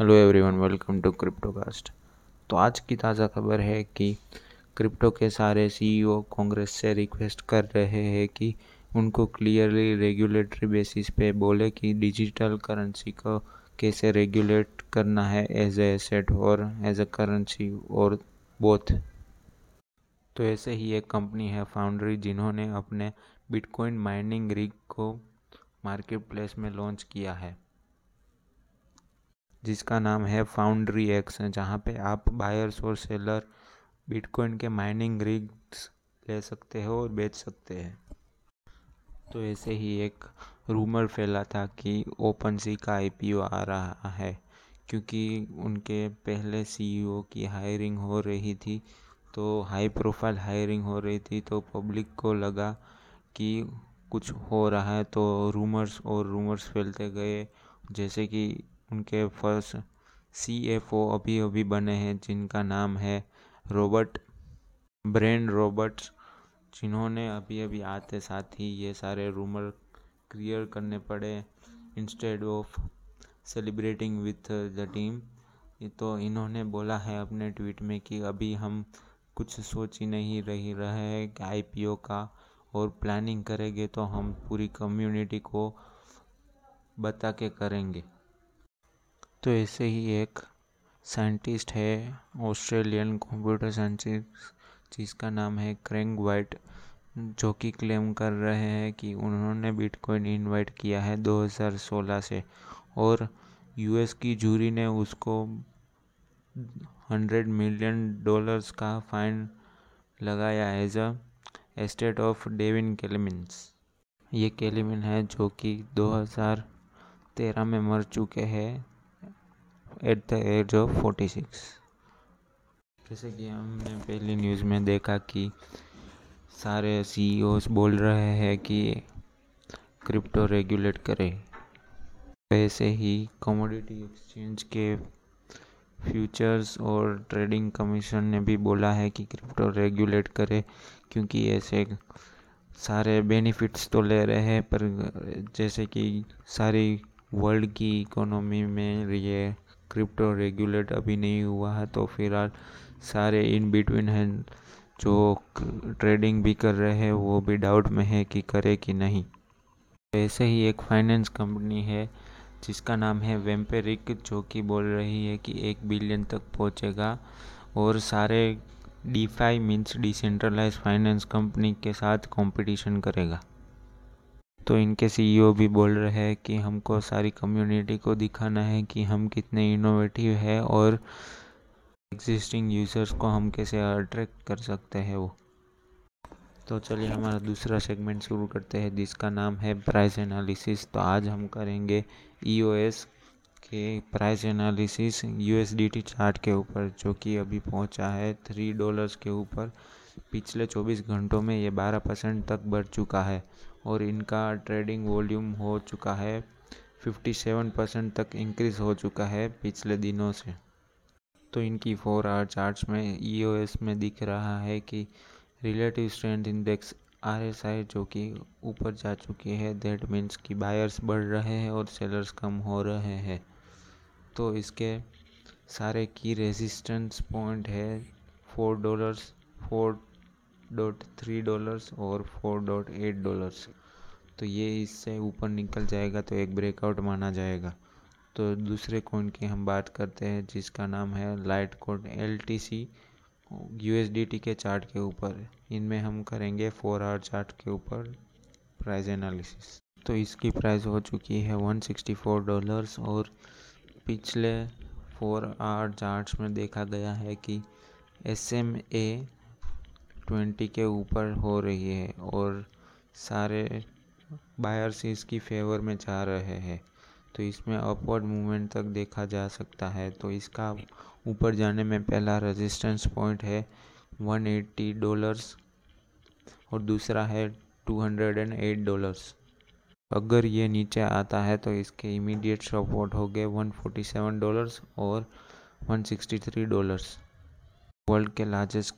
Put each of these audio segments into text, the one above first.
Hello everyone welcome to Cryptocast तो आज की ताज़ा खबर है कि क्रिप्टो के सारे सीईओ कांग्रेस से रिक्वेस्ट कर रहे हैं कि उनको क्लियरली रेगुलेटरी बेसिस पे बोले कि डिजिटल करेंसी को कैसे रेगुलेट करना है एज ए एसेट और एज ए करेंसी और बोथ तो ऐसे ही एक कंपनी है फाउंड्री जिन्होंने अपने बिटकॉइन माइनिंग रिग को मार्केट प्लेस में लॉन्च किया है। जिसका नाम है फाउंड्री एक्स जहाँ पे आप बायर्स और सेलर बिटकॉइन के माइनिंग रिग्स ले सकते हो और बेच सकते हैं। तो ऐसे ही एक रूमर फैला था कि ओपन सी का आईपीओ आ रहा है, क्योंकि उनके पहले सीईओ की हायरिंग हो रही थी तो हाई प्रोफ़ाइल हायरिंग हो रही थी तो पब्लिक को लगा कि कुछ हो रहा है तो रूमर्स और रूमर्स फैलते गए, जैसे कि उनके फ़र्स्ट सी एफ़ ओ अभी अभी बने हैं, जिनका नाम है रॉबर्ट, ब्रेन रॉबर्ट्स, जिन्होंने अभी अभी आते साथ ही ये सारे रूमर क्लियर करने पड़े instead of celebrating with the team तो इन्होंने बोला है अपने ट्वीट में कि अभी हम कुछ सोच ही नहीं रही, रहे हैं कि आईपीओ का और प्लानिंग करेंगे तो हम पूरी कम्युनिटी को बता के करेंगे। तो ऐसे ही एक साइंटिस्ट है, ऑस्ट्रेलियन कंप्यूटर साइंटिस्ट, जिसका नाम है क्रेंग वाइट जो कि क्लेम कर रहे हैं कि उन्होंने बिटकॉइन इनवाइट किया है 2016 से। और यूएस की जूरी ने उसको 100 मिलियन डॉलर्स का फाइन लगाया as a estate of Dave Kleiman's. ये केलिमिन है जो कि 2013 में मर चुके हैं। At the age of forty six जैसे कि हमने पहली न्यूज़ में देखा कि सारे सी बोल रहे हैं कि क्रिप्टो रेगुलेट करे। ऐसे ही कमोडिटी एक्सचेंज के फ्यूचर्स और ट्रेडिंग कमीशन ने भी बोला है कि क्रिप्टो रेगुलेट करे, क्योंकि ऐसे सारे बेनिफिट्स तो ले रहे हैं, पर जैसे कि सारी वर्ल्ड की इकोनॉमी में ये क्रिप्टो रेगुलेट अभी नहीं हुआ है तो फ़िलहाल सारे इन बिटवीन हैं जो ट्रेडिंग भी कर रहे हैं, वो भी डाउट में है कि करे कि नहीं। ऐसे ही एक फाइनेंस कंपनी है, जिसका नाम है वेम्पेरिक जो कि बोल रही है कि एक बिलियन तक पहुंचेगा, और सारे DeFi means decentralise finance company के साथ कंपटीशन करेगा। तो इनके सीईओ भी बोल रहे हैं कि हमको सारी कम्युनिटी को दिखाना है कि हम कितने इनोवेटिव है और एग्जिस्टिंग यूज़र्स को हम कैसे अट्रैक्ट कर सकते हैं वो। तो चलिए हमारा दूसरा सेगमेंट शुरू करते हैं, जिसका नाम है प्राइस एनालिसिस तो आज हम करेंगे ई e के प्राइस एनालिसिस यूएसडीटी चार्ट के ऊपर, जो कि अभी पहुँचा है थ्री डॉलर्स के ऊपर। पिछले 24 घंटों में ये 12 परसेंट तक बढ़ चुका है। और इनका ट्रेडिंग वॉल्यूम हो चुका है 57 परसेंट तक इंक्रीज़ हो चुका है पिछले दिनों से। तो इनकी फोर आवर चार्ट्स में ई e में दिख रहा है कि relative strength index R S I जो कि ऊपर जा चुकी है दैट मीन्स कि बायर्स बढ़ रहे हैं और सेलर्स कम हो रहे हैं। तो इसके सारे की रेजिस्टेंस पॉइंट है four dollars four dot three dollars और फोर डॉट एट डॉलर्स तो ये इससे ऊपर निकल जाएगा तो एक ब्रेकआउट माना जाएगा। तो दूसरे कॉइन की हम बात करते हैं, जिसका नाम है Litecoin L T C U S D T के चार्ट के ऊपर। इनमें हम करेंगे फोर आवर चार्ट के ऊपर प्राइस एनालिसिस तो इसकी प्राइस हो चुकी है वन सिक्सटी फोर डॉलर्स और पिछले फोर आवर चार्ट्स में देखा गया है कि एस एम ए ट्वेंटी के ऊपर हो रही है और सारे बायर्स इसकी फेवर में जा रहे हैं। तो इसमें अपवर्ड मूवमेंट तक देखा जा सकता है। तो इसका ऊपर जाने में पहला रेजिस्टेंस पॉइंट है 180 डॉलर्स और दूसरा है 208 डॉलर्स अगर ये नीचे आता है तो इसके इमीडिएट सपोर्ट हो गए 147 डॉलर्स और 163 डॉलर्स वर्ल्ड के लार्जेस्ट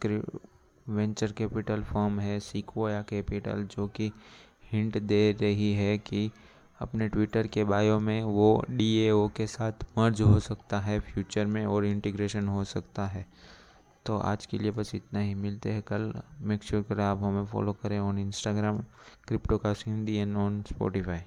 वेंचर कैपिटल फर्म है सिक्वोया कैपिटल, जो कि हिंट दे रही है कि अपने ट्विटर के बायो में वो डी के साथ मर्ज हो सकता है, फ्यूचर में और इंटीग्रेशन हो सकता है। तो आज के लिए बस इतना ही। मिलते हैं कल। मेक श्योर करें आप हमें फॉलो करें ऑन इंस्टाग्राम क्रिप्टो का हिंदी एंड ऑन स्पॉटिफाई